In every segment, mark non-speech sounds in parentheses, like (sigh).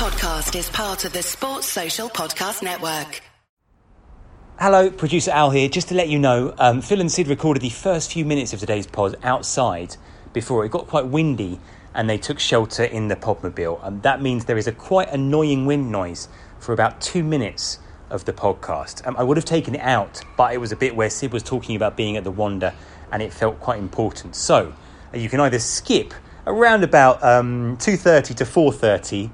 podcast is part of the Sports Social Podcast Network. Hello, producer Al here. Just to let you know, um, Phil and Sid recorded the first few minutes of today's pod outside before it got quite windy and they took shelter in the podmobile. And that means there is a quite annoying wind noise for about two minutes of the podcast. Um, I would have taken it out, but it was a bit where Sid was talking about being at the Wanda and it felt quite important. So uh, you can either skip around about um, 2.30 to 4.30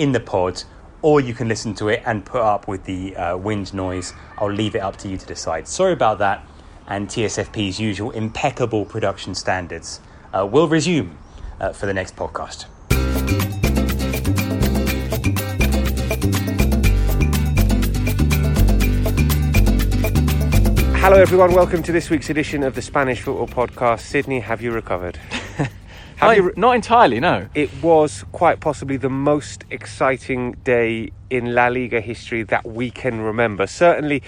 in the pod or you can listen to it and put up with the uh, wind noise. I'll leave it up to you to decide. Sorry about that. And TSFP's usual impeccable production standards uh, will resume uh, for the next podcast. Hello, everyone. Welcome to this week's edition of the Spanish Football Podcast. Sydney, have you recovered? Have Not, you not entirely, no. it was quite possibly the most exciting day in La Liga history that we can remember. Certainly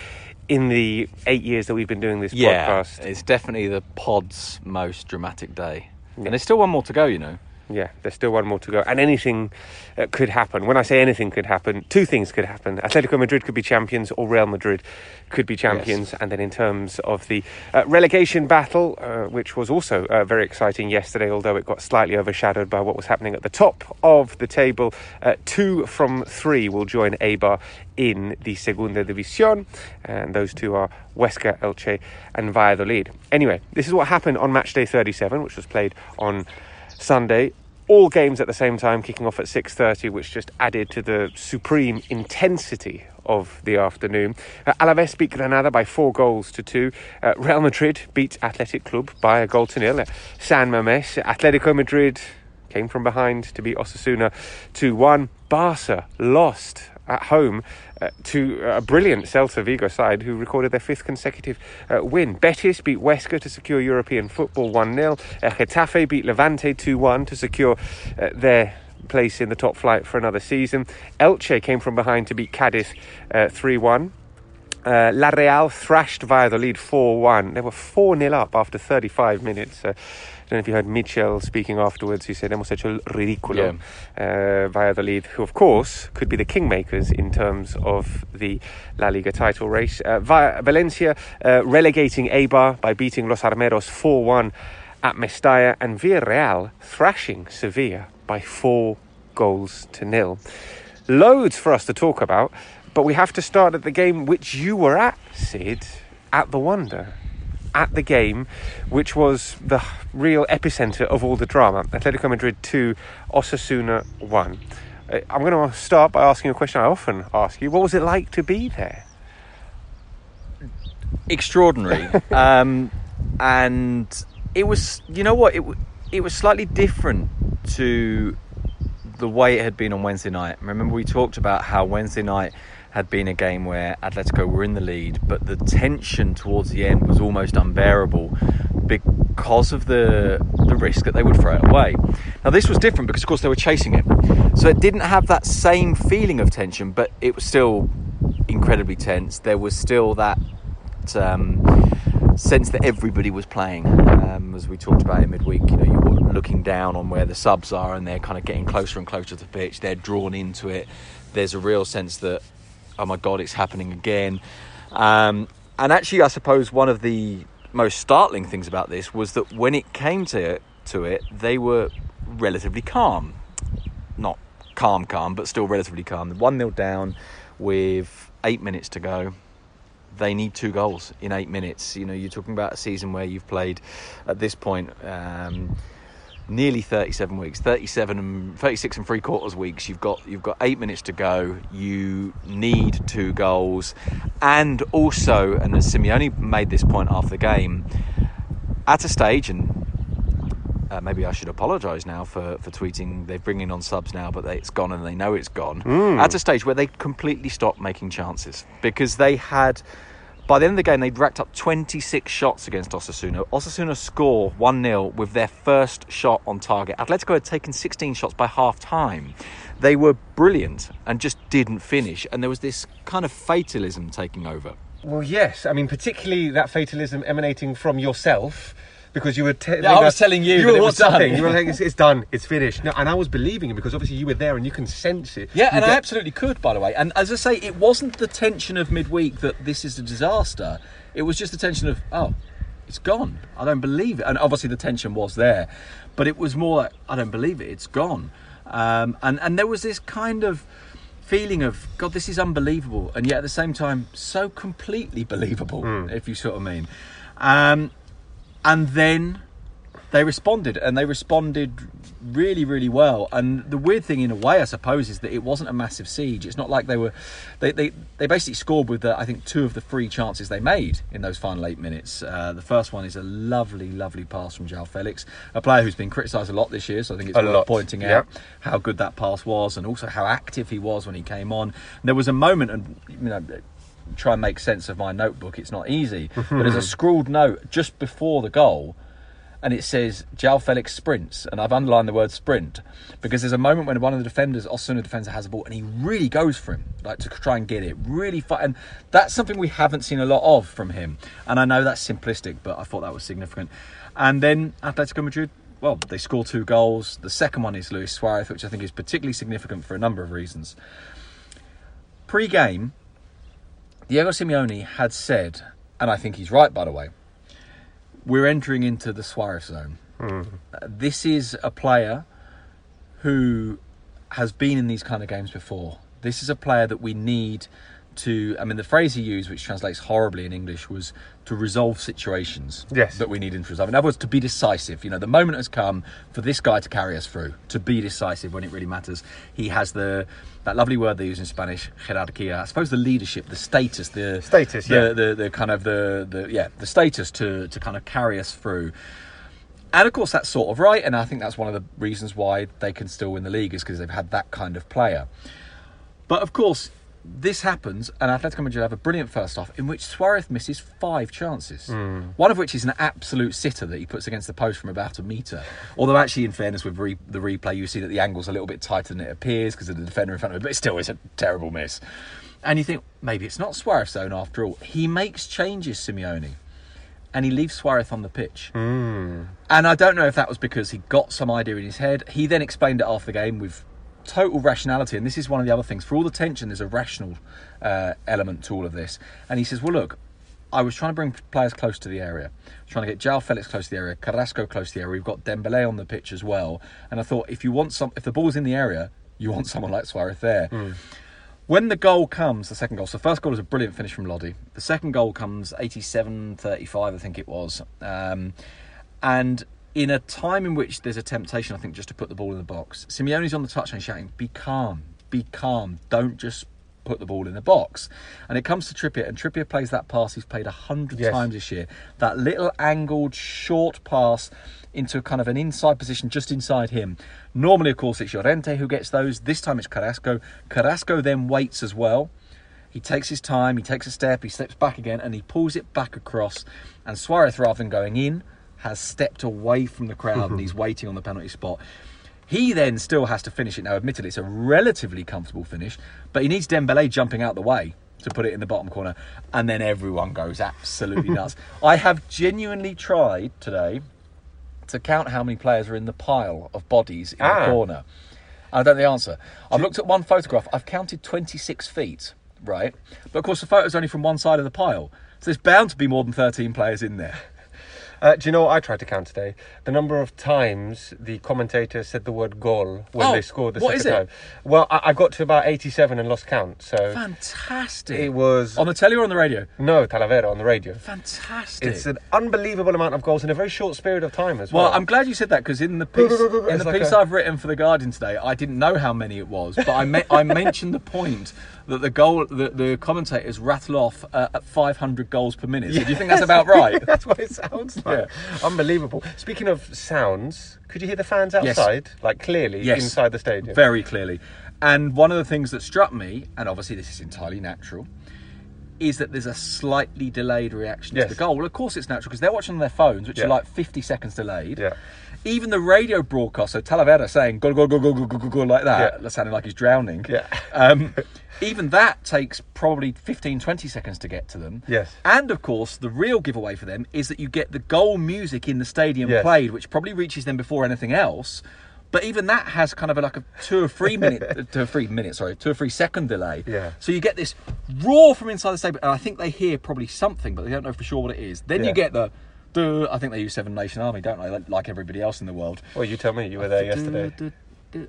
in the eight years that we've been doing this Yeah, podcast. it's definitely the pod's most dramatic day. And there's still one more to go, you know. Yeah, there's still one more to go. And anything uh, could happen. When I say anything could happen, two things could happen. Atletico Madrid could be champions, or Real Madrid could be champions. And then, in terms of the uh, relegation battle, uh, which was also uh, very exciting yesterday, although it got slightly overshadowed by what was happening at the top of the table, uh, two from three will join Eibar in the Segunda División. And those two are Huesca, Elche, and Valladolid. Anyway, this is what happened on match day 37, which was played on Sunday. All games at the same time, kicking off at 6:30, which just added to the supreme intensity of the afternoon. Uh, Alaves beat Granada by four goals to two. Uh, Real Madrid beat Athletic Club by a goal to nil San Mamés. Atletico Madrid came from behind to beat Osasuna 2-1. Barca lost at home uh, to a brilliant Celta Vigo side who recorded their fifth consecutive uh, win. Betis beat Huesca to secure European football 1 0. Uh, Getafe beat Levante 2 1 to secure uh, their place in the top flight for another season. Elche came from behind to beat Cadiz 3 1. Uh, La Real thrashed Valladolid 4 1. They were 4 0 up after 35 minutes. Uh, I don't know if you heard Mitchell speaking afterwards. He said, Hemos hecho el ridículo. Uh, Valladolid, who of course could be the kingmakers in terms of the La Liga title race. Uh, Va- Valencia uh, relegating Eibar by beating Los Armeros 4 1 at Mestalla. And Villarreal thrashing Sevilla by 4 goals to nil. Loads for us to talk about, but we have to start at the game which you were at, Sid, at the Wanda. At the game, which was the real epicenter of all the drama. Atletico Madrid 2, Osasuna 1. Uh, I'm going to start by asking a question I often ask you. What was it like to be there? Extraordinary. (laughs) um, and it was, you know what, it, it was slightly different to the way it had been on Wednesday night. Remember, we talked about how Wednesday night had been a game where Atletico were in the lead, but the tension towards the end was almost unbearable because of the the risk that they would throw it away. Now this was different because of course they were chasing it. So it didn't have that same feeling of tension, but it was still incredibly tense. There was still that um, sense that everybody was playing. Um, as we talked about in midweek, you know, you're looking down on where the subs are and they're kind of getting closer and closer to the pitch. They're drawn into it. There's a real sense that, oh my God, it's happening again. Um, and actually, I suppose one of the most startling things about this was that when it came to to it, they were relatively calm. Not calm, calm, but still relatively calm. 1 0 down with eight minutes to go. They need two goals in eight minutes. You know, you're talking about a season where you've played at this point um, nearly 37 weeks, 37 and 36 and three quarters weeks. You've got you've got eight minutes to go. You need two goals, and also, and as Simeone made this point after the game, at a stage, and uh, maybe I should apologise now for, for tweeting. They're bringing on subs now, but they, it's gone and they know it's gone. At a stage where they completely stopped making chances because they had, by the end of the game, they'd racked up 26 shots against Osasuna. Osasuna score 1 0 with their first shot on target. Atletico had taken 16 shots by half time. They were brilliant and just didn't finish. And there was this kind of fatalism taking over. Well, yes. I mean, particularly that fatalism emanating from yourself. Because you were. Te- Yeah, I was telling you You were it was WhatsApping. You were like, it's, it's done. It's finished. No, and I was believing him because obviously you were there and you can sense it. Yeah, You and I absolutely could, by the way. And as I say, it wasn't the tension of midweek that this is a disaster. It was just the tension of, oh, it's gone. I don't believe it. And obviously the tension was there, but it was more like, I don't believe it. It's gone. Um, and and there was this kind of feeling of, God, this is unbelievable, and yet at the same time, so completely believable, if you sort of mean. Um, and then they responded and they responded really really well. And the weird thing in a way i suppose is that it wasn't a massive siege. It's not like they were they they, they basically scored with the, i think two of the three chances they made in those final eight minutes. Uh, the first one is a lovely lovely pass from João felix a player who's been criticised a lot this year so i think it's A worth lot, pointing yeah. out how good that pass was and also how active he was when he came on. There was a moment and you know try and make sense of my notebook it's not easy mm-hmm. but there's a scrawled note just before the goal and it says João Felix sprints, and I've underlined the word sprint because there's a moment when one of the defenders, Osuna defender, has a ball and he really goes for him, like to try and get it, really fight, and that's something we haven't seen a lot of from him. And I know that's simplistic, but I thought that was significant. And then Atletico Madrid, well, they score two goals. The second one is Luis Suarez, which I think is particularly significant for a number of reasons. Pre-game, Diego Simeone had said, and I think he's right, by the way we're entering into the Suarez zone. Uh, This is a player who has been in these kind of games before. This is a player that we need to. I mean, the phrase he used, which translates horribly in English, was to resolve situations Yes. that we need him to resolve. In other words, to be decisive. You know, the moment has come for this guy to carry us through, to be decisive when it really matters. He has the that lovely word they use in Spanish, jerarquía. I suppose the leadership, the status, the Status, the, yeah. the, the kind of the, the yeah the status to to kind of carry us through. And of course, that's sort of right, and I think that's one of the reasons why they can still win the league is because they've had that kind of player. But of course, this happens, and Atletico Madrid have a brilliant first half in which Suarez misses five chances. Hmm. One of which is an absolute sitter that he puts against the post from about a metre. Although, actually, in fairness, with re- the replay, you see that the angle's a little bit tighter than it appears because of the defender in front of him, but it still, it's a terrible miss. And you think, maybe it's not Suarez own after all. He makes changes, Simeone and he leaves Suarez on the pitch. Hmm. And I don't know if that was because he got some idea in his head. He then explained it after the game with total rationality, and this is one of the other things. For all the tension, there's a rational uh, element to all of this. And he says, "Well, look." I was trying to bring players close to the area, trying to get João Felix close to the area, Carrasco close to the area. We've got Dembele on the pitch as well, and I thought if you want some, if the ball's in the area, you want someone like Suarez there. When the goal comes, the second goal, so the first goal is a brilliant finish from Lodi. The second goal comes 87 35, I think it was. Um, and in a time in which there's a temptation, I think, just to put the ball in the box, Simeone's on the touchline shouting, Be calm, be calm, don't just put the ball in the box. And it comes to Trippier, and Trippier plays that pass he's played a hundred Yes. times this year. That little angled, short pass into kind of an inside position just inside him. Normally, of course, it's Llorente who gets those. This time it's Carrasco. Carrasco then waits as well. He takes his time, he takes a step, he steps back again, and he pulls it back across. And Suarez, rather than going in, has stepped away from the crowd and he's waiting on the penalty spot. He then still has to finish it. Now, admittedly, it's a relatively comfortable finish, but he needs Dembele jumping out the way to put it in the bottom corner, and then everyone goes absolutely (laughs) nuts. I have genuinely tried today to count how many players are in the pile of bodies in Ah. the corner. I don't know the answer. I've looked at one photograph. I've counted 26 feet, right? But of course, the photo's only from one side of the pile. So there's bound to be more than 13 players in there. Uh, do you know what I tried to count today? The number of times the commentator said the word goal when Oh, they scored the what second is it? time. Well, I, I got to about 87 and lost count. So Fantastic. it was On the telly or on the radio? no Talavera on the radio. Fantastic. It's an unbelievable amount of goals in a very short period of time as well. Well, I'm glad you said that because in the piece (laughs) in the like piece a... I've written for the Guardian today, I didn't know how many it was, but I me- I mentioned the point that the goal the, the commentators rattle off uh, at 500 goals per minute. So do you think that's about (laughs) right? (laughs) That's what it sounds like. (laughs) Unbelievable. Speaking of sounds, could you hear the fans Yes. outside? Like clearly Yes. inside the stadium. Very clearly. And one of the things that struck me, and obviously this is entirely natural, is that there's a slightly delayed reaction yes. to the goal. Well, of course it's natural because they're watching on their phones, which yeah. are like 50 seconds delayed. Yeah. Even the radio broadcast, so Talavera saying "go go go go go go go go" like that, yeah. sounding like he's drowning. Yeah. Um, (laughs) even that takes probably 15 20 seconds to get to them yes and of course the real giveaway for them is that you get the goal music in the stadium yes. played which probably reaches them before anything else but even that has kind of a, like a two or three minute, (laughs) two or three minutes, sorry, two or three second delay. Yeah. So you get this roar from inside the stadium, and I think they hear probably something, but they don't know for sure what it is. Then Yeah. you get the, duh, I think they use Seven Nation Army, don't they? Like- everybody else in the world. Well, you tell me. You were there yesterday.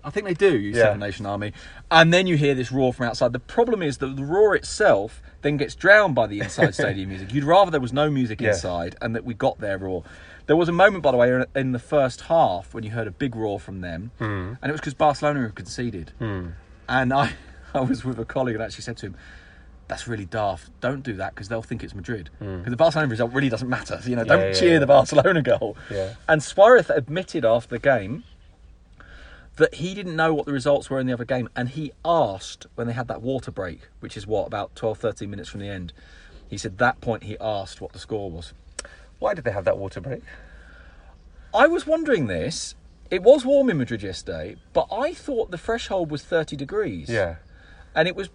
I think they do use Yeah. Seven Nation Army, and then you hear this roar from outside. The problem is that the roar itself then gets drowned by the inside (laughs) stadium music. You'd rather there was no music Yes. inside and that we got their roar. There was a moment, by the way, in the first half when you heard a big roar from them, Hmm. and it was because Barcelona had conceded. And I, (laughs) I was with a colleague and actually said to him, "That's really daft. Don't do that because they'll think it's Madrid. Because the Barcelona result really doesn't matter. You know, don't Hmm. yeah, cheer yeah. the Barcelona goal." Yeah. And Suarez admitted after the game that he didn't know what the results were in the other game and he asked when they had that water break which is what about 12 13 minutes from the end he said that point he asked what the score was Why did they have that water break? i was wondering this it was warm in madrid yesterday but i thought the threshold was 30 degrees Yeah. and it was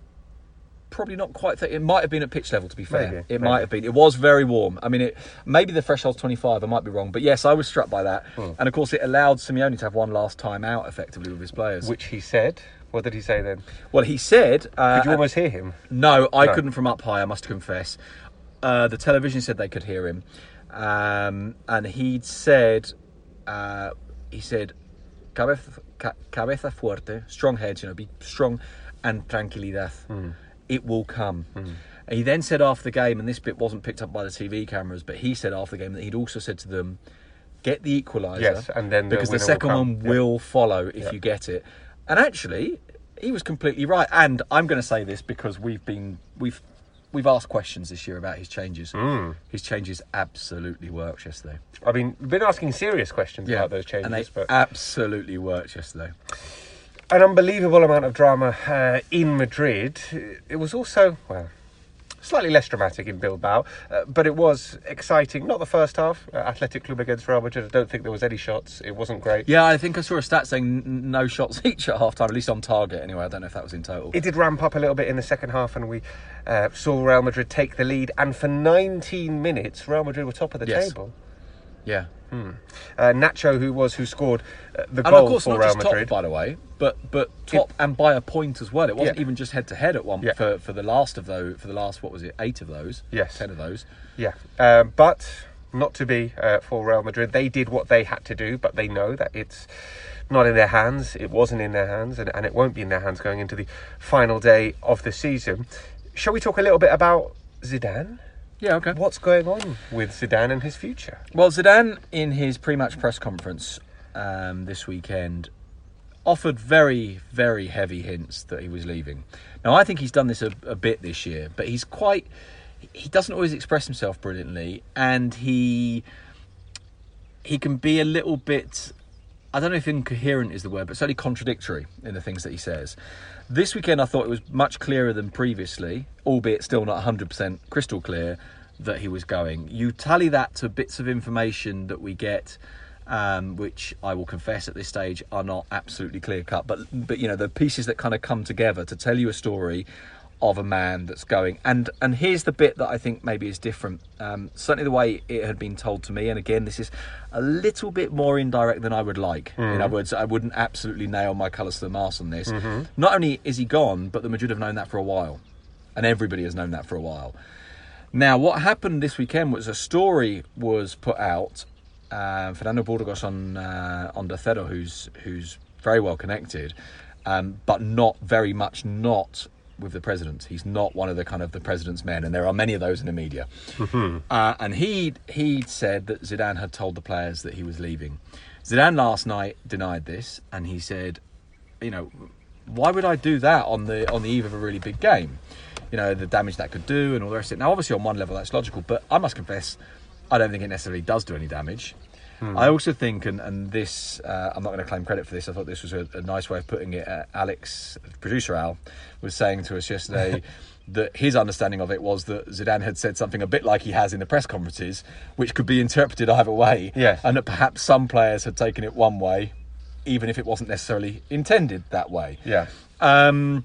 probably not quite 30 it might have been at pitch level to be fair Maybe, it maybe. might have been it was very warm i mean it maybe the threshold's 25 i might be wrong but yes i was struck by that Hmm. and of course it allowed simeone to have one last time out effectively with his players Which he said. What did he say then? Well, he said. Uh, Could you almost hear him? No, I No. couldn't from up high. I must confess. Uh, the television said they could hear him, um, and he'd said, uh, he said, cabeza, ca- cabeza fuerte, strong head, you know, be strong, and tranquilidad. Hmm. It will come. And he then said after the game, and this bit wasn't picked up by the TV cameras, but he said after the game that he'd also said to them, get the equaliser. Yes, and then the because the, will second come. one Yeah. will follow if Yeah. you get it. And actually, he was completely right. And I'm going to say this because we've been we've we've asked questions this year about his changes. Hmm. His changes absolutely worked yesterday. I mean, we've been asking serious questions about those changes, and they but absolutely worked yesterday. an unbelievable amount of drama uh, in Madrid. It was also, well, slightly less dramatic in Bilbao, uh, but it was exciting. Not the first half. Uh, Athletic Club against Real Madrid. I don't think there was any shots. It wasn't great. Yeah, I think I saw a stat saying n- no shots (laughs) each at half time, at least on target. Anyway, I don't know if that was in total. It did ramp up a little bit in the second half, and we uh, saw Real Madrid take the lead. And for 19 minutes, Real Madrid were top of the Yes. table. Yeah, Uh, Nacho, who was who scored uh, the and goal of course for not Real just top, Madrid. by the way, but but top and by a point as well. It wasn't Yeah. even just head to head at one Yeah. for for the last of those for the last what was it eight of those? Yes. ten of those. Yeah, uh, but not to be uh, for Real Madrid. They did what they had to do, but they know that it's not in their hands. It wasn't in their hands, and, and it won't be in their hands going into the final day of the season. Shall we talk a little bit about Zidane? Yeah, okay. What's going on with Zidane and his future? Well, Zidane, in his pre-match press conference um, this weekend, offered very, very heavy hints that he was leaving. Now, I think he's done this a, a bit this year, but he's quite. He doesn't always express himself brilliantly, and he he can be a little bit. I don't know if incoherent is the word, but certainly contradictory in the things that he says. This weekend, I thought it was much clearer than previously, albeit still not 100% crystal clear that he was going. You tally that to bits of information that we get, um, which I will confess at this stage are not absolutely clear cut, but but you know the pieces that kind of come together to tell you a story of a man that's going. And and here's the bit that I think maybe is different. Um, certainly the way it had been told to me, and again, this is a little bit more indirect than I would like. In other words, I wouldn't absolutely nail my colours to the mast on this. Not only is he gone, but the Madrid have known that for a while, and everybody has known that for a while. Now, what happened this weekend was a story was put out. Uh, Fernando Burgos on uh, on Tercero, who's who's very well connected, um, but not very much not with the president. He's not one of the kind of the president's men, and there are many of those in the media. Uh, and he he said that Zidane had told the players that he was leaving. Zidane last night denied this, and he said, you know, why would I do that on the on the eve of a really big game? You know, the damage that could do and all the rest of it. Now, obviously, on one level, that's logical, but I must confess, I don't think it necessarily does do any damage. I also think, and, and this, uh, I'm not going to claim credit for this. I thought this was a, a nice way of putting it. Uh, Alex, producer Al, was saying to us yesterday (laughs) that his understanding of it was that Zidane had said something a bit like he has in the press conferences, which could be interpreted either way. Yes. and that perhaps some players had taken it one way, even if it wasn't necessarily intended that way. Yeah. Um,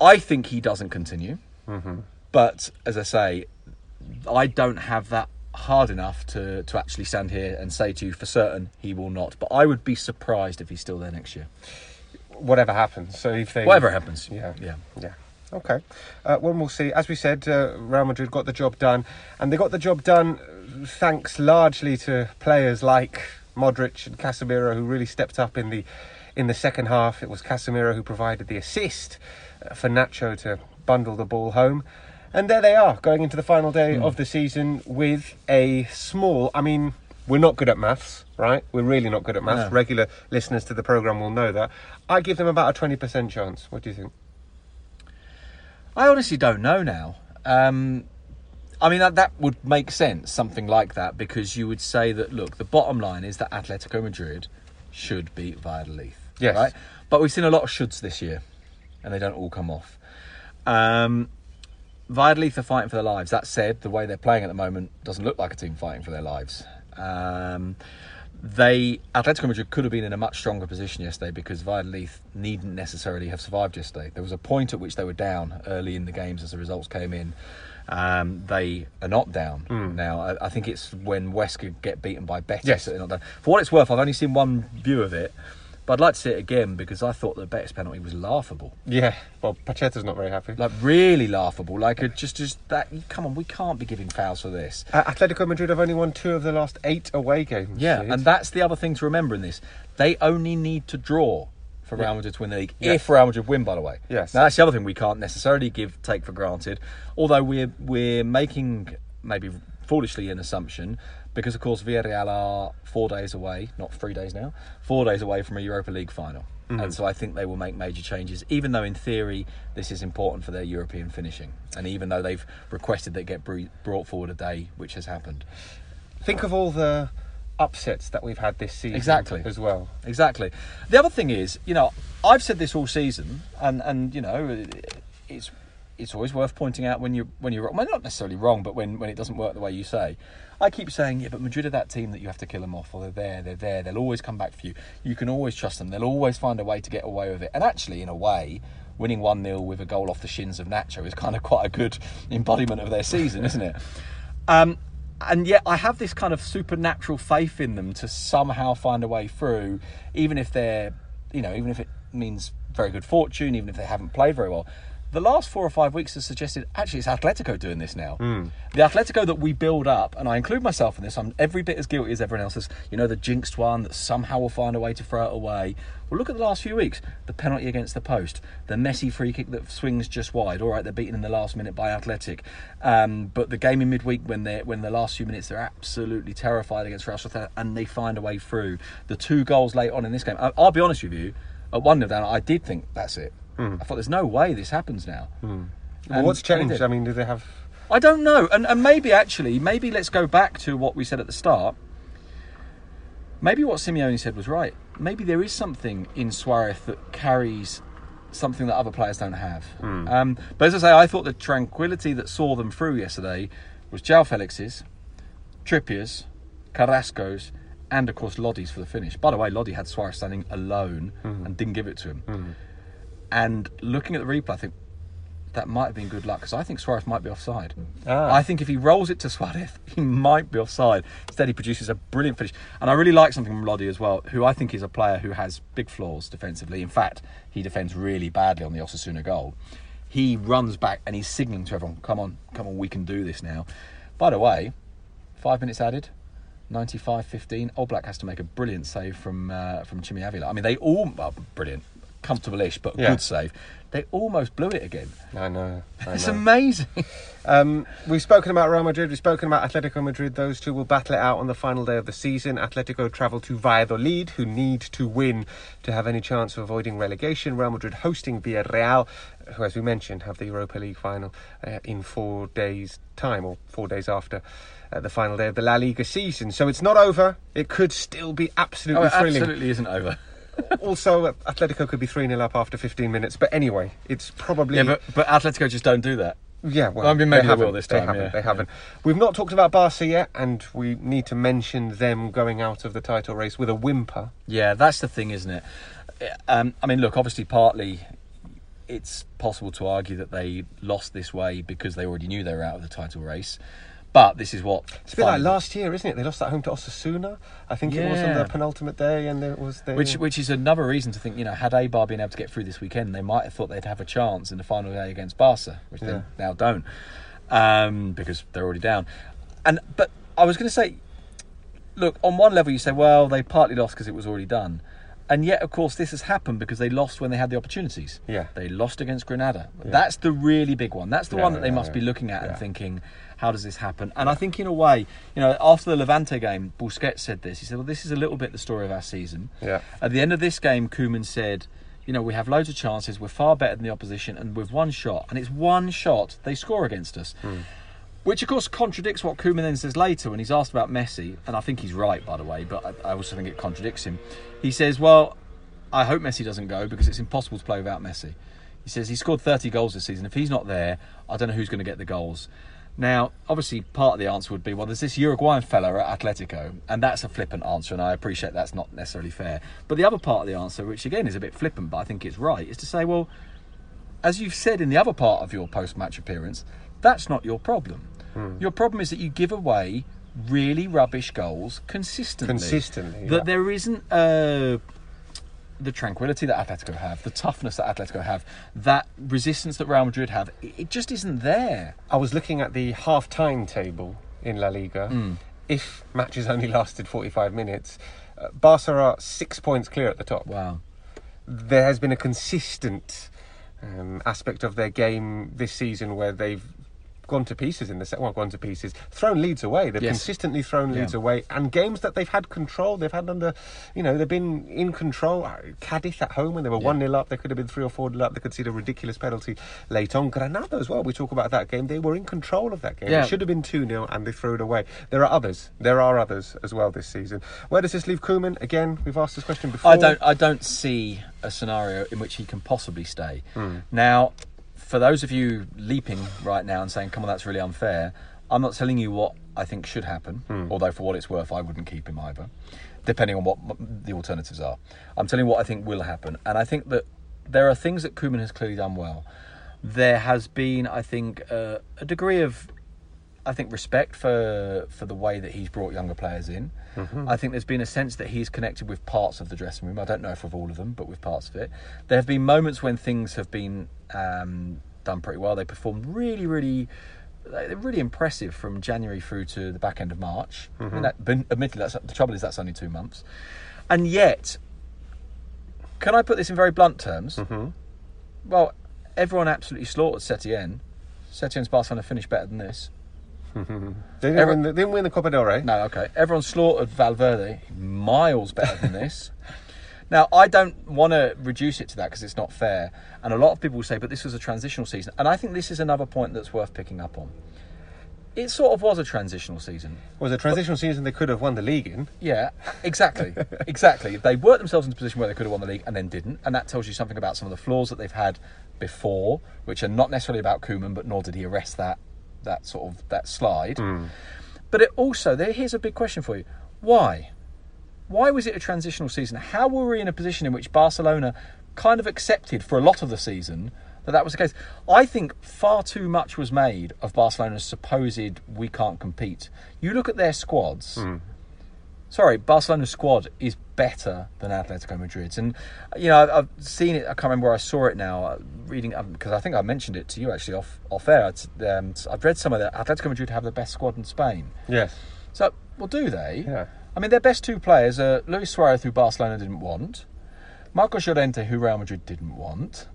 I think he doesn't continue, but as I say, I don't have that hard enough to to actually stand here and say to you for certain he will not. But I would be surprised if he's still there next year. Whatever happens. So if they Whatever happens, Yeah. yeah. Yeah. Okay. Uh, well, we'll see. As we said, uh, Real Madrid got the job done, and they got the job done thanks largely to players like Modric and Casemiro, who really stepped up in the in the second half. It was Casemiro who provided the assist uh, for Nacho to bundle the ball home. And there they are, going into the final day of the season with a small. I mean, we're not good at maths, right? We're really not good at maths. No. Regular listeners to the program will know that. I give them about a twenty percent chance. What do you think? I honestly don't know now. Um, I mean, that, that would make sense, something like that, because you would say that, look, the bottom line is that Atletico Madrid should beat Valladolid. Yes. Right? But we've seen a lot of shoulds this year, and they don't all come off. Um, Valladolid are fighting for their lives. That said, the way they're playing at the moment doesn't look like a team fighting for their lives. Um, they Atletico Madrid could have been in a much stronger position yesterday because Valladolid needn't necessarily have survived yesterday. There was a point at which they were down early in the games as the results came in. Um, they are not down now. I, I think it's when Huesca get beaten by Betis Yes. that they're not down. For what it's worth, I've only seen one view of it, but I'd like to see it again because I thought the Betis penalty was laughable Yeah, well, Pacheta's not very happy. like really laughable. Like it just, just that. Come on, we can't be giving fouls for this. Uh, Atletico Madrid have only won two of the last eight away games. Yeah, Sid. and that's the other thing to remember in this. They only need to draw for Real Madrid to win the league. Yeah. If Real Madrid win, by the way. Yes. Now that's the other thing we can't necessarily give take for granted. Although we're we're making maybe foolishly an assumption because of course Villarreal are four days away, not three days now, four days away from a Europa League final. Mm-hmm. And so I think they will make major changes, even though in theory this is important for their European finishing, and even though they've requested that get brought forward a day, which has happened. think of all the upsets that we've had this season. Exactly. As well. Exactly. The other thing is, you know, I've said this all season, and and you know, it's it's always worth pointing out when you when you're well, not necessarily wrong, but when when it doesn't work the way you say. I keep saying, yeah, but Madrid are that team that you have to kill them off, or they're there, they're there, they'll always come back for you. You can always trust them. They'll always find a way to get away with it. And actually, in a way, winning one 0 with a goal off the shins of Nacho is kind of quite a good embodiment of their season, isn't it? Um, and yet I have this kind of supernatural faith in them to somehow find a way through, even if they're, you know, even if it means very good fortune, even if they haven't played very well. The last four or five weeks has suggested actually it's Atletico doing this now. The Atletico that we build up, and I include myself in this, I'm every bit as guilty as everyone else is. You know, the jinxed one that somehow will find a way to throw it away. Well, look at the last few weeks. The penalty against the post, the messy free kick that swings just wide. All right, they're beaten in the last minute by Athletic, um, but the game in midweek when they when the last few minutes they're absolutely terrified against Real Sociedad and they find a way through. The two goals late on in this game, I, I'll be honest with you, at one 0 down, I did think that's it. Hmm. I thought there's no way this happens now. Hmm. Well, what's changed? I mean, do they have. I don't know, and and maybe actually, maybe let's go back to what we said at the start. Maybe what Simeone said was right. Maybe there is something in Suarez that carries something that other players don't have. Hmm. Um, but as I say, I thought the tranquility that saw them through yesterday was João Felix's, Trippier's, Carrasco's, and of course Lodi's for the finish. By the way, Lodi had Suarez standing alone and didn't give it to him. And looking at the replay, I think that might have been good luck because I think Suarez might be offside. Ah. I think if he rolls it to Suarez, (laughs) he might be offside. Instead, he produces a brilliant finish. And I really like something from Lodi as well, who I think is a player who has big flaws defensively. In fact, he defends really badly on the Osasuna goal. He runs back and he's signalling to everyone, come on, come on, we can do this now. By the way, five minutes added. 95-15. Oblak has to make a brilliant save from uh, from Chimy Avila. I mean, they all are brilliant. Comfortable-ish, but a Yeah. good save. They almost blew it again. I know. I It's know. amazing. (laughs) Um, we've spoken about Real Madrid, we've spoken about Atletico Madrid. Those two will battle it out on the final day of the season. Atletico travel to Valladolid, who need to win to have any chance of avoiding relegation. Real Madrid hosting Villarreal, who, as we mentioned, have the Europa League final uh, in four days' time, or four days after. Uh, the final day of the La Liga season, so it's not over. It could still be absolutely Oh, it thrilling. absolutely isn't over. Also, uh, Atletico could be 3 0 up after 15 minutes, but anyway, it's probably. Yeah, but but Atletico just don't do that. Yeah, well, I mean, maybe they haven't. will this They time, haven't. yeah. They haven't. We've not talked about Barca yet, and we need to mention them going out of the title race with a whimper. Yeah, that's the thing, isn't it? Um, I mean, look, obviously, partly it's possible to argue that they lost this way because they already knew they were out of the title race. But this is what It's a bit like last year, isn't it? They lost that home to Osasuna. I think it was on Yeah. the penultimate day, and it was the Which, which is another reason to think, you know, had Eibar been able to get through this weekend, they might have thought they'd have a chance in the final day against Barca, which Yeah. they now don't, um, because they're already down. And but I was going to say, look, on one level you say, well, they partly lost because it was already done, and yet, of course, this has happened because they lost when they had the opportunities. Yeah. they lost against Granada. That's the really big one. That's the Yeah, one that they yeah, must yeah. be looking at Yeah. and thinking. How does this happen? And I think, in a way, you know, after the Levante game, Busquets said this. He said, "Well, this is a little bit the story of our season." Yeah. At the end of this game, Koeman said, you know, we have loads of chances, we're far better than the opposition, and with one shot, and it's one shot, they score against us. Hmm. Which, of course, contradicts what Koeman then says later when he's asked about Messi, and I think he's right, by the way, but I also think it contradicts him. He says, well, I hope Messi doesn't go because it's impossible to play without Messi. He says he scored 30 goals this season. If he's not there, I don't know who's going to get the goals. Now, obviously, part of the answer would be, well, there's this Uruguayan fella at Atletico, and that's a flippant answer, and I appreciate that's not necessarily fair. But the other part of the answer, which again is a bit flippant, but I think it's right, is to say, well, as you've said in the other part of your post-match appearance, that's not your problem. Your problem is that you give away really rubbish goals consistently. Consistently, That yeah. there isn't uh, the tranquility that Atletico have, the toughness that Atletico have, that resistance that Real Madrid have. It just isn't there. I was looking at the half-time table in La Liga. Hmm. If matches only lasted 45 minutes, uh, Barca are six points clear at the top. Wow. there has been a consistent um, aspect of their game this season where they've gone to pieces in the second well gone to pieces thrown leads away they've Yes. consistently thrown leads Yeah. away and games that they've had control they've had under you know they've been in control Uh, Cadiz at home when they were 1 0 up they could have been 3 or 4 nil up they could see a ridiculous penalty late on Granada as well we talk about that game they were in control of that game Yeah. it should have been 2 0 and they threw it away there are others there are others as well this season where does this leave Koeman again we've asked this question before I don't. I don't see a scenario in which he can possibly stay. Hmm. Now, for those of you leaping right now and saying, "Come on, that's really unfair," I'm not telling you what I think should happen. Hmm. Although, for what it's worth, I wouldn't keep him either, depending on what the alternatives are. I'm telling you what I think will happen, and I think that there are things that Koeman has clearly done well. There has been, I think, uh, a degree of I think respect for for the way that he's brought younger players in. Mm-hmm. I think there's been a sense that he's connected with parts of the dressing room. I don't know if with all of them, but with parts of it. There have been moments when things have been um, done pretty well. They performed really, really. They're really impressive from January through to the back end of March. I mean, mm-hmm. that, admittedly, that's, the trouble is that's only two months, and yet, can I put this in very blunt terms? Mm-hmm. Well, everyone absolutely slaughtered Setien. Setien's Barcelona finished better than this. They didn't, Every- win the, they didn't win the Copa del Rey. No, okay. Everyone slaughtered Valverde, miles better than this. Now, I don't want to reduce it to that because it's not fair. And a lot of people will say, but this was a transitional season. And I think this is another point that's worth picking up on. It sort of was a transitional season. It was a transitional season they could have won the league in. Yeah, exactly. (laughs) exactly. They worked themselves into a position where they could have won the league and then didn't. And that tells you something about some of the flaws that they've had before, which are not necessarily about Koeman, but nor did he arrest that that sort of that slide. Hmm. But it also, there, here's a big question for you. Why? Why was it a transitional season? How were we in a position in which Barcelona kind of accepted for a lot of the season that that was the case? I think far too much was made of Barcelona's supposed we can't compete. You look at their squads. Hmm. Sorry, Barcelona's squad is better than Atletico Madrid's, and you know I've, seen it. I can't remember where I saw it now. uh, Reading because I think I mentioned it to you actually off off air. Um, I've read some of that. Atletico Madrid have the best squad in Spain. Yes. So, well, do they? Yeah. I mean, their best two players are Luis Suarez, who Barcelona didn't want, Marcos Llorente, who Real Madrid didn't want.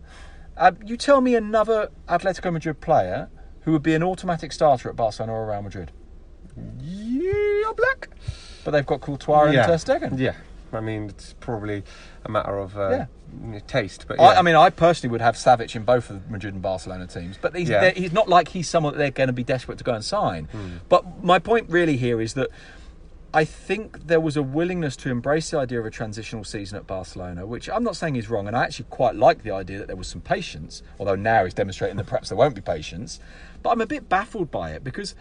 Uh, you tell me another Atletico Madrid player who would be an automatic starter at Barcelona or Real Madrid. Yeah, Oblak. But they've got Courtois yeah. and Ter Stegen. Yeah. I mean, it's probably a matter of uh, Yeah. taste, but I, yeah. I mean, I personally would have Savic in both of the Madrid and Barcelona teams, but he's, Yeah. he's not like he's someone that they're going to be desperate to go and sign. Hmm. But my point really here is that I think there was a willingness to embrace the idea of a transitional season at Barcelona, which I'm not saying is wrong, and I actually quite like the idea that there was some patience, although now he's demonstrating that perhaps there won't be patience. But I'm a bit baffled by it because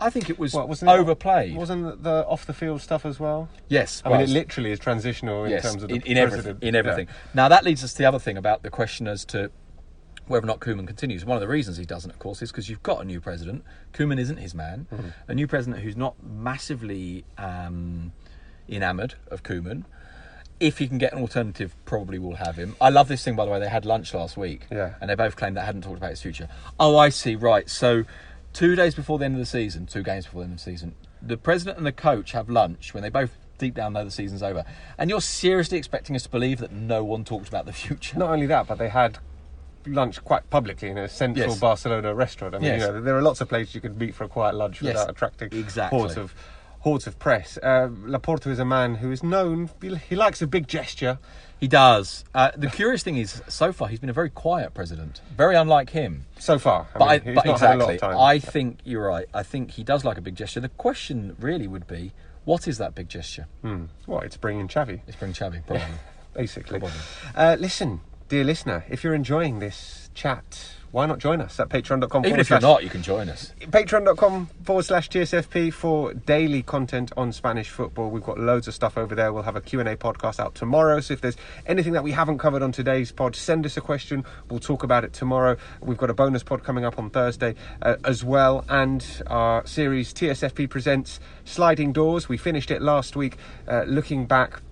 I think it was What, wasn't it- overplayed. Wasn't the off the field stuff as well? yes, I mean, it literally is transitional in yes, terms of the in, in everything. president. In Yeah. everything. Now that leads us to the other thing about the question as to whether or not Koeman continues. One of the reasons he doesn't, of course, is because you've got a new president. Koeman isn't his man. Mm-hmm. A new president who's not massively um, enamoured of Koeman. If he can get an alternative, probably will have him. I love this thing, by the way. They had lunch last week, Yeah. and they both claimed they hadn't talked about his future. Oh, I see. Right. So, two days before the end of the season, two games before the end of the season, the president and the coach have lunch when they both deep down know the season's over. And you're seriously expecting us to believe that no one talked about the future? Not only that, but they had lunch quite publicly in a central Yes. Barcelona restaurant. I mean, Yes. you know, there are lots of places you could meet for a quiet lunch Yes, without attracting exactly. hordes of hordes of press. Uh, Laporta is a man who is known. He, likes a big gesture. He does. Uh, the curious thing is, so far, he's been a very quiet president, very unlike him. So far, I But, mean, I, but not had a lot exactly. I think you're right. I think he does like a big gesture. The question really would be, what is that big gesture? Hmm. What? It's bringing Xavi. It's bring Xavi, probably. (laughs) basically. Probably. Uh, listen, dear listener, if you're enjoying this chat, why not join us at patreon.com Even if you're not, you can join us. patreon.com forward slash TSFP for daily content on Spanish football. We've got loads of stuff over there. We'll have a Q&A podcast out tomorrow. So if there's anything that we haven't covered on today's pod, send us a question. We'll talk about it tomorrow. We've got a bonus pod coming up on Thursday uh, as well. And our series TSFP presents Sliding Doors. We finished it last week uh, looking back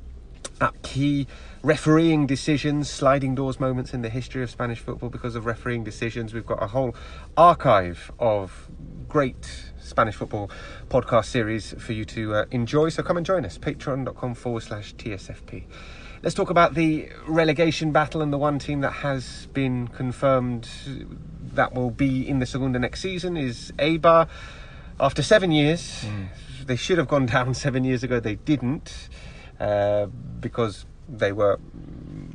at key refereeing decisions, sliding doors moments in the history of Spanish football because of refereeing decisions. We've got a whole archive of great Spanish football podcast series for you to uh, enjoy. So come and join us, patreon.com forward slash TSFP. Let's talk about the relegation battle and the one team that has been confirmed that will be in the Segunda next season is Eibar. After seven years, they should have gone down (laughs) seven years ago. They didn't uh, because they were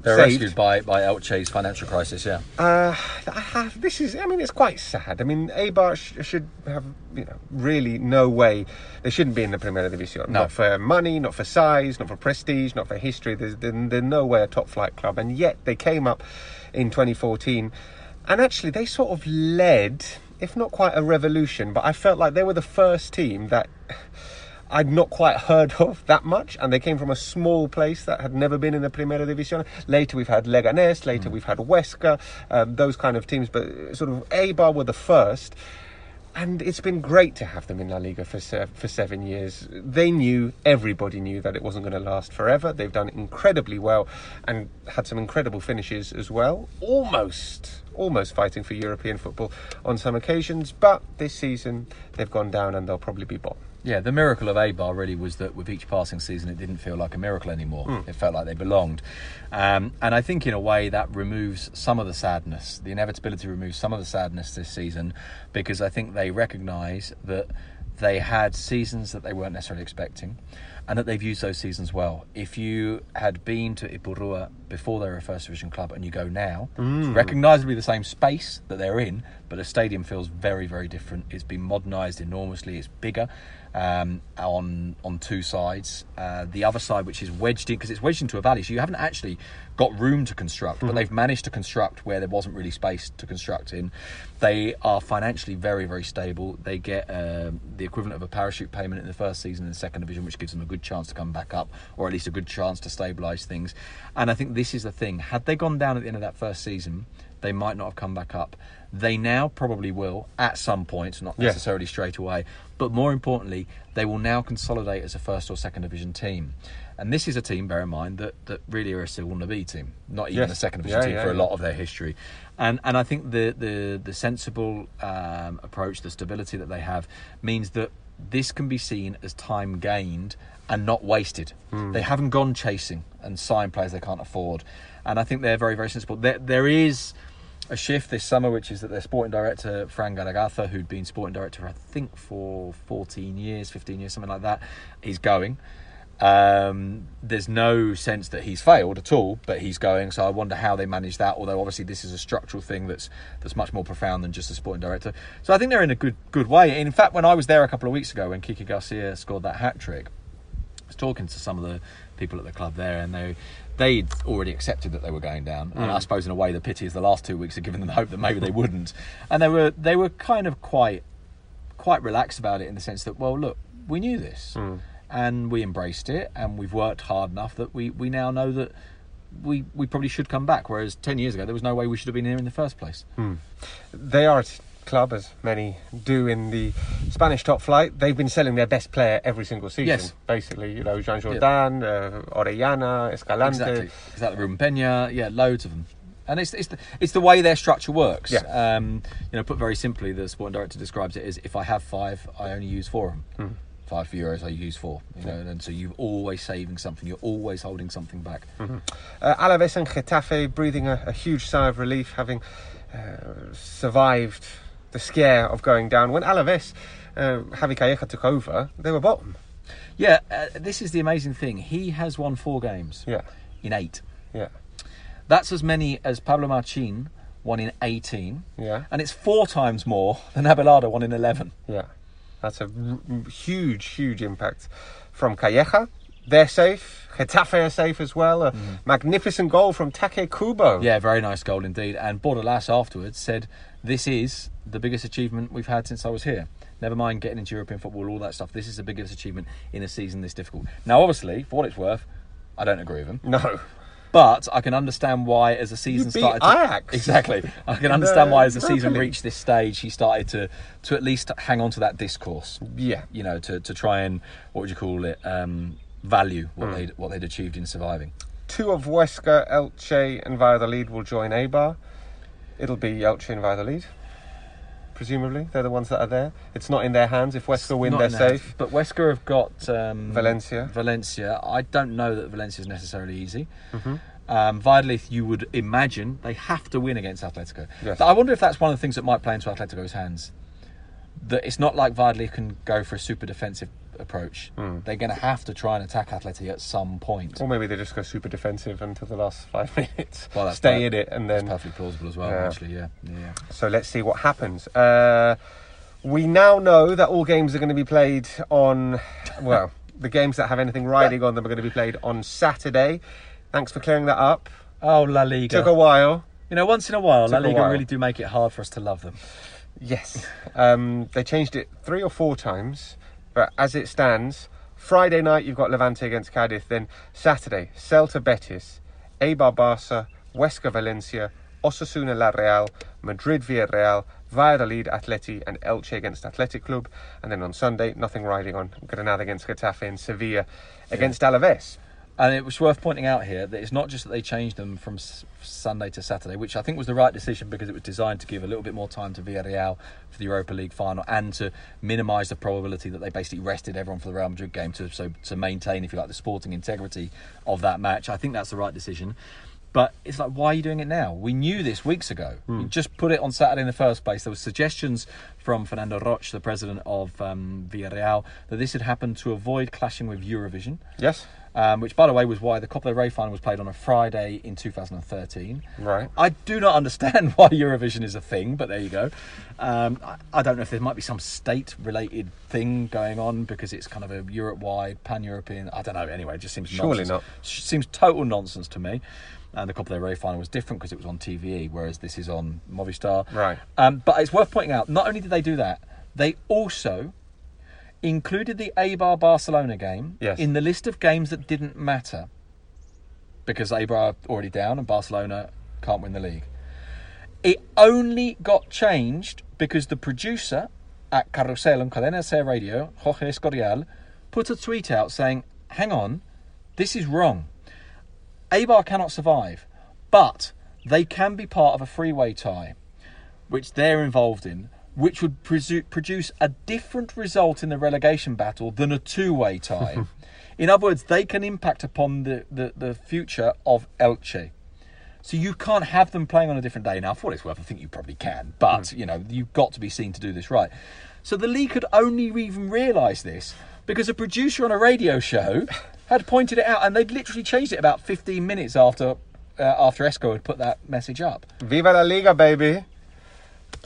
They're saved. rescued by, by Elche's financial crisis, yeah. Uh, I have, this is, I mean, it's quite sad. I mean, Eibar sh- should have, you know, really no way. They shouldn't be in the Primera División. No. Not for money, not for size, not for prestige, not for history. There's, there's, there's no way a top flight club. And yet they came up in 2014. And actually, they sort of led, if not quite a revolution, but I felt like they were the first team that. I'd not quite heard of that much, and they came from a small place that had never been in the Primera División. Later, we've had Leganés, later, we've had Huesca, um, those kind of teams, but sort of Eibar were the first. And it's been great to have them in La Liga for se- for seven years. They knew, everybody knew that it wasn't going to last forever. They've done incredibly well and had some incredible finishes as well. Almost, almost fighting for European football on some occasions. But this season, they've gone down and they'll probably be bottom. Yeah, the miracle of Eibar really was that with each passing season, it didn't feel like a miracle anymore. It felt like they belonged. Um, and I think, in a way, that removes some of the sadness. The inevitability removes some of the sadness this season because I think they recognise that they had seasons that they weren't necessarily expecting and that they've used those seasons well. If you had been to Ipurua before they were a first division club and you go now, it's recognisably the same space that they're in, but the stadium feels very, very different. It's been modernised enormously, it's bigger um, on on two sides. Uh, the other side, which is wedged in, because it's wedged into a valley, so you haven't actually got room to construct, but they've managed to construct where there wasn't really space to construct in. They are financially very, very stable. They get um, the equivalent of a parachute payment in the first season in the second division, which gives them a good chance to come back up, or at least a good chance to stabilise things. And I think this is the thing. Had they gone down at the end of that first season, they might not have come back up. They now probably will at some point, not Yeah. necessarily straight away, but more importantly, they will now consolidate as a first or second division team. And this is a team, bear in mind, that, that really are a Segunda B team, not even Yes. a second division Yeah, team yeah, for a lot of their history. And and I think the the, the sensible um, approach, the stability that they have, means that this can be seen as time gained and not wasted. Hmm. They haven't gone chasing and signed players they can't afford. and I think they're very very sensible. There, there is a shift this summer, which is that their sporting director Fran Garagarza, who'd been sporting director I think for 14 years, 15 years, something like that, is going. Um, there's no sense that he's failed at all, but he's going. So I wonder how they manage that. Although obviously this is a structural thing that's that's much more profound than just a sporting director. So I think they're in a good good way. In fact, when I was there a couple of weeks ago when Kike Garcia scored that hat trick, I was talking to some of the people at the club there, and they they'd already accepted that they were going down. And I mm. suppose in a way, the pity is the last two weeks had given them the hope that maybe they wouldn't. And they were they were kind of quite quite relaxed about it in the sense that well, look, we knew this. Mm. And we embraced it, and we've worked hard enough that we, we now know that we we probably should come back. Whereas ten years ago, there was no way we should have been here in the first place. Mm. They are club, as many do in the Spanish top flight. They've been selling their best player every single season. Yes. Basically, you know, Joan Jordan, uh, Orellana, Escalante. Exactly. Exactly. Ruben Pena. Yeah, loads of them. And it's, it's, the, it's the way their structure works. Yeah. Um, you know, put very simply, the sporting director describes it as if I have five, I only use four of them. Five for euros, I use four. You know, and so you're always saving something. You're always holding something back. Uh, Alaves and Getafe breathing a, a huge sigh of relief, having uh, survived the scare of going down. When Alaves, uh, Javi Calleja took over, they were bottom. Yeah, uh, this is the amazing thing. He has won four games Yeah, in eight. yeah, That's as many as Pablo Machín won in 18. yeah, And it's four times more than Abelardo won in 11. yeah. That's a r- huge, huge impact from Calleja. They're safe. Getafe are safe as well. A magnificent goal from Take Kubo. Yeah, very nice goal indeed. And Bordalas afterwards said, This is the biggest achievement we've had since I was here. Never mind getting into European football, all that stuff. This is the biggest achievement in a season this difficult. Now, obviously, for what it's worth, I don't agree with him. No. But I can understand why, as the season beat started, to, Ajax. (laughs) exactly. I can (laughs) understand why, as the season reached this stage, he started to to at least hang on to that discourse. Yeah. You know, to, to try and what would you call it? Um, value what Hmm. they what they'd achieved in surviving. Two of Huesca, Elche, and Valladolid will join Eibar. It'll be Elche and Valladolid. Presumably, they're the ones that are there. It's not in their hands. If Huesca win, they're safe. But Huesca have got um, Valencia. Valencia. I don't know that Valencia is necessarily easy. Mm-hmm. Um, Valladolid, you would imagine they have to win against Atletico. Yes. But I wonder if that's one of the things that might play into Atletico's hands. That it's not like Valladolid can go for a super defensive approach. They're going to have to try and attack Atleti at some point. Or maybe they just go super defensive until the last five (laughs) minutes. Well, Stay per- in it, and then. perfectly plausible as well. Yeah. Actually, yeah, yeah. So let's see what happens. Uh, we now know that all games are going to be played on. Well, the games that have anything riding on them are going to be played on Saturday. Thanks for clearing that up. Oh, La Liga. Took a while. you know, once in a while, La Took a Liga while. really do make it hard for us to love them. Yes. Um, they changed it three or four times, but as it stands, Friday night you've got Levante against Cadiz, then Saturday, Celta Betis, Eibar Barca, Huesca Valencia, Osasuna La Real, Madrid Villarreal, Valladolid Atleti, and Elche against Athletic Club. And then on Sunday, nothing riding on Granada against Getafe and Sevilla against Alaves. And it was worth pointing out here that it's not just that they changed them from s- Sunday to Saturday, which I think was the right decision because it was designed to give a little bit more time to Villarreal for the Europa League final and to minimise the probability that they basically rested everyone for the Real Madrid game to so to maintain, if you like, the sporting integrity of that match. I think that's the right decision. But it's like, why are you doing it now? We knew this weeks ago. You just put it on Saturday in the first place. There were suggestions from Fernando Roig, the president of um, Villarreal, that this had happened to avoid clashing with Eurovision Yes? Um, which, by the way, was why the Copa del Rey final was played on a Friday in 2013. Right. I do not understand (laughs) why Eurovision is a thing, but there you go. Um, I, I don't know if there might be some state-related thing going on because it's kind of a Europe-wide, pan-European. I don't know. Anyway, it just seems Surely nonsense. not. Seems total nonsense to me. And the Copa del Rey final was different because it was on TVE, whereas this is on Movistar. Right. Um, but it's worth pointing out. Not only did they do that, they also included the Eibar Barcelona game Yes. in the list of games that didn't matter because Eibar are already down and Barcelona can't win the league. It only got changed because the producer at Carrusel and Cadena Ser Radio, Jorge Escorial, put a tweet out saying, "Hang on, this is wrong. Eibar cannot survive, but they can be part of a freeway tie." which they're involved in, which would presu- produce a different result in the relegation battle than a two-way tie. (laughs) in other words, they can impact upon the, the, the future of Elche. So you can't have them playing on a different day. Now, for what it's worth, I think you probably can, but Hmm. you know you've got to be seen to do this right. So the league could only even realise this because a producer on a radio show (laughs) had pointed it out, and they'd literally changed it about 15 minutes after uh, after Esco had put that message up. Viva la Liga, baby.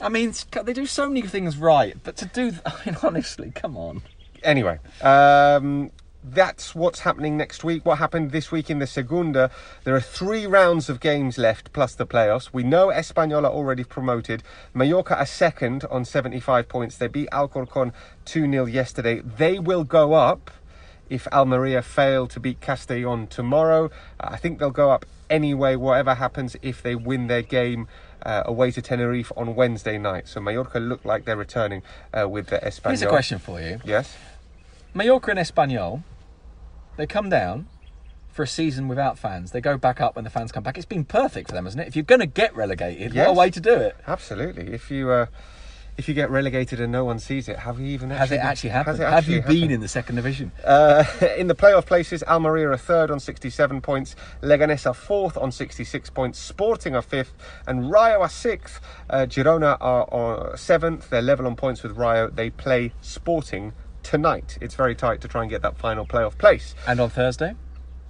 I mean, they do so many things right, but to do, (laughs) I mean, honestly, come on. Anyway, um, that's what's happening next week. What happened this week in the Segunda? There are three rounds of games left, plus the playoffs. We know Espanyol are already promoted. Mallorca are second on 75 points. They beat Alcorcon 2 0 yesterday. They will go up if Almeria fail to beat Castellon tomorrow. I think they'll go up anyway, whatever happens, if they win their game. Uh, away to Tenerife on Wednesday night. So Mallorca look like they're returning uh, with the Espanyol. Here's a question for you: Yes. Mallorca and Espanyol, they come down for a season without fans. They go back up when the fans come back. It's been perfect for them, hasn't it? If you're going to get relegated, what a way to do it. Absolutely. If you uh, if you get relegated and no one sees it, have you even Has it actually happened? it Have you actually been in the second division? Uh, (laughs) in the playoff places, Almeria are third on 67 points, Leganés are fourth on 66 points, Sporting are fifth, and Rayo are sixth. Uh, Girona are on seventh. They're level on points with Rayo. They play Sporting tonight. It's very tight to try and get that final playoff place. And on Thursday?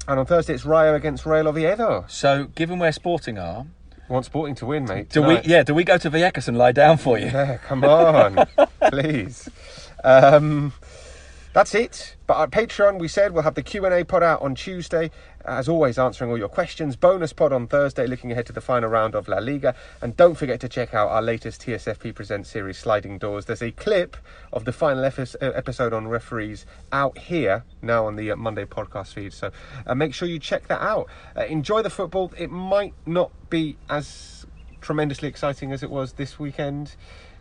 And on Thursday, it's Rayo against Real Oviedo. So, given where Sporting are, Want Sporting to win, mate. do tonight. we? Yeah, do we go to Vallecas and lie down for you? Yeah, come on, (laughs) please. Um, that's it. But at Patreon, we said we'll have the Q and A pod out on Tuesday. As always, answering all your questions. Bonus pod on Thursday, looking ahead to the final round of La Liga. And don't forget to check out our latest TSFP Present series, Sliding Doors. There's a clip of the final uh, episode on referees out here now on the uh, Monday podcast feed. So uh, make sure you check that out. Uh, enjoy the football. It might not be as tremendously exciting as it was this weekend.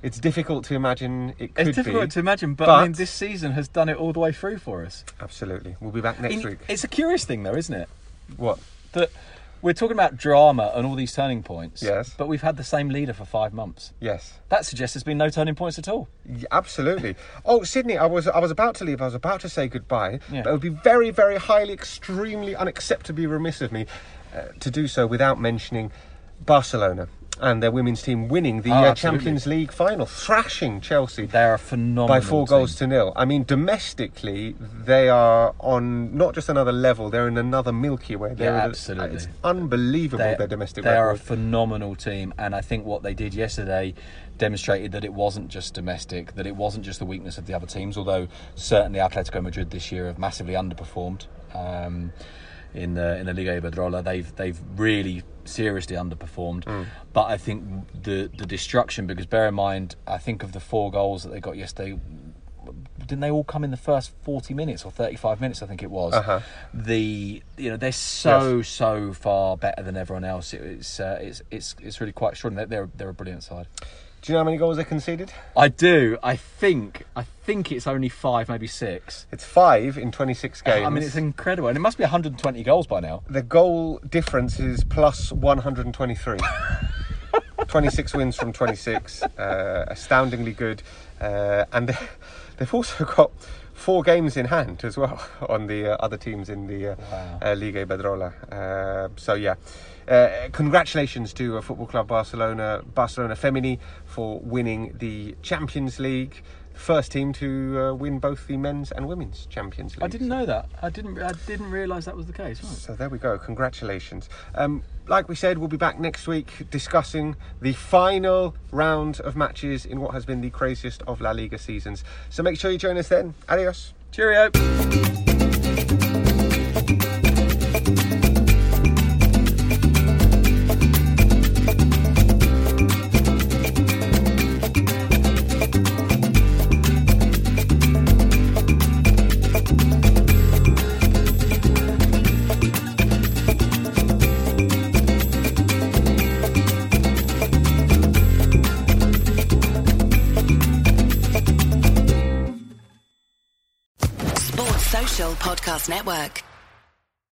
It's difficult to imagine it could It's difficult be. to imagine, but, I mean, this season has done it all the way through for us. Absolutely. We'll be back next In- week. It's a curious thing, though, isn't it? What? That we're talking about drama and all these turning points. Yes. But we've had the same leader for five months. Yes. That suggests there's been no turning points at all. Yeah, absolutely. (laughs) Oh, Sydney, I was I was about to leave. I was about to say goodbye. Yeah. But it would be very, very highly, extremely unacceptably remiss of me uh, to do so without mentioning Barcelona and their women's team winning the Oh, uh. Champions League final, thrashing Chelsea. They're phenomenal by four team. goals to nil. I mean, domestically, they are on not just another level; they're in another Milky Way. They're Yeah, in a- absolutely. It's unbelievable They- their domestic they are a phenomenal team, and I think what they did yesterday demonstrated that it wasn't just domestic, that it wasn't just the weakness of the other teams. Although certainly Atletico Madrid this year have massively underperformed um, in the in the Liga Iberdrola. They've they've really seriously underperformed. Hmm. But I think the the destruction, because bear in mind, I think of the four goals that they got yesterday. Didn't they all come in the first forty minutes or thirty-five minutes? I think it was. Uh-huh. The you know they're so so far better than everyone else. It- It's uh, it's it's it's really quite extraordinary. They're they're a brilliant side. Do you know how many goals they conceded? I do. I think I think it's only five, maybe six. It's five in 26 games. I mean, it's incredible, and it must be 120 goals by now. the goal difference is plus 123. (laughs) 26 wins from 26, uh, astoundingly good. Uh, and they- they've also got four games in hand as well (laughs) on the uh, other teams in the uh, Wow. uh, Liga Iberdrola. Uh, so, yeah. Uh, congratulations to uh, Football Club Barcelona, Barcelona Femení, for winning the Champions League. First team to uh, win both the men's and women's Champions League. I didn't know that. I didn't. I didn't realise that was the case. Right. So there we go. Congratulations. Um, like we said, we'll be back next week discussing the final round of matches in what has been the craziest of La Liga seasons. So make sure you join us then. Adios. Cheerio.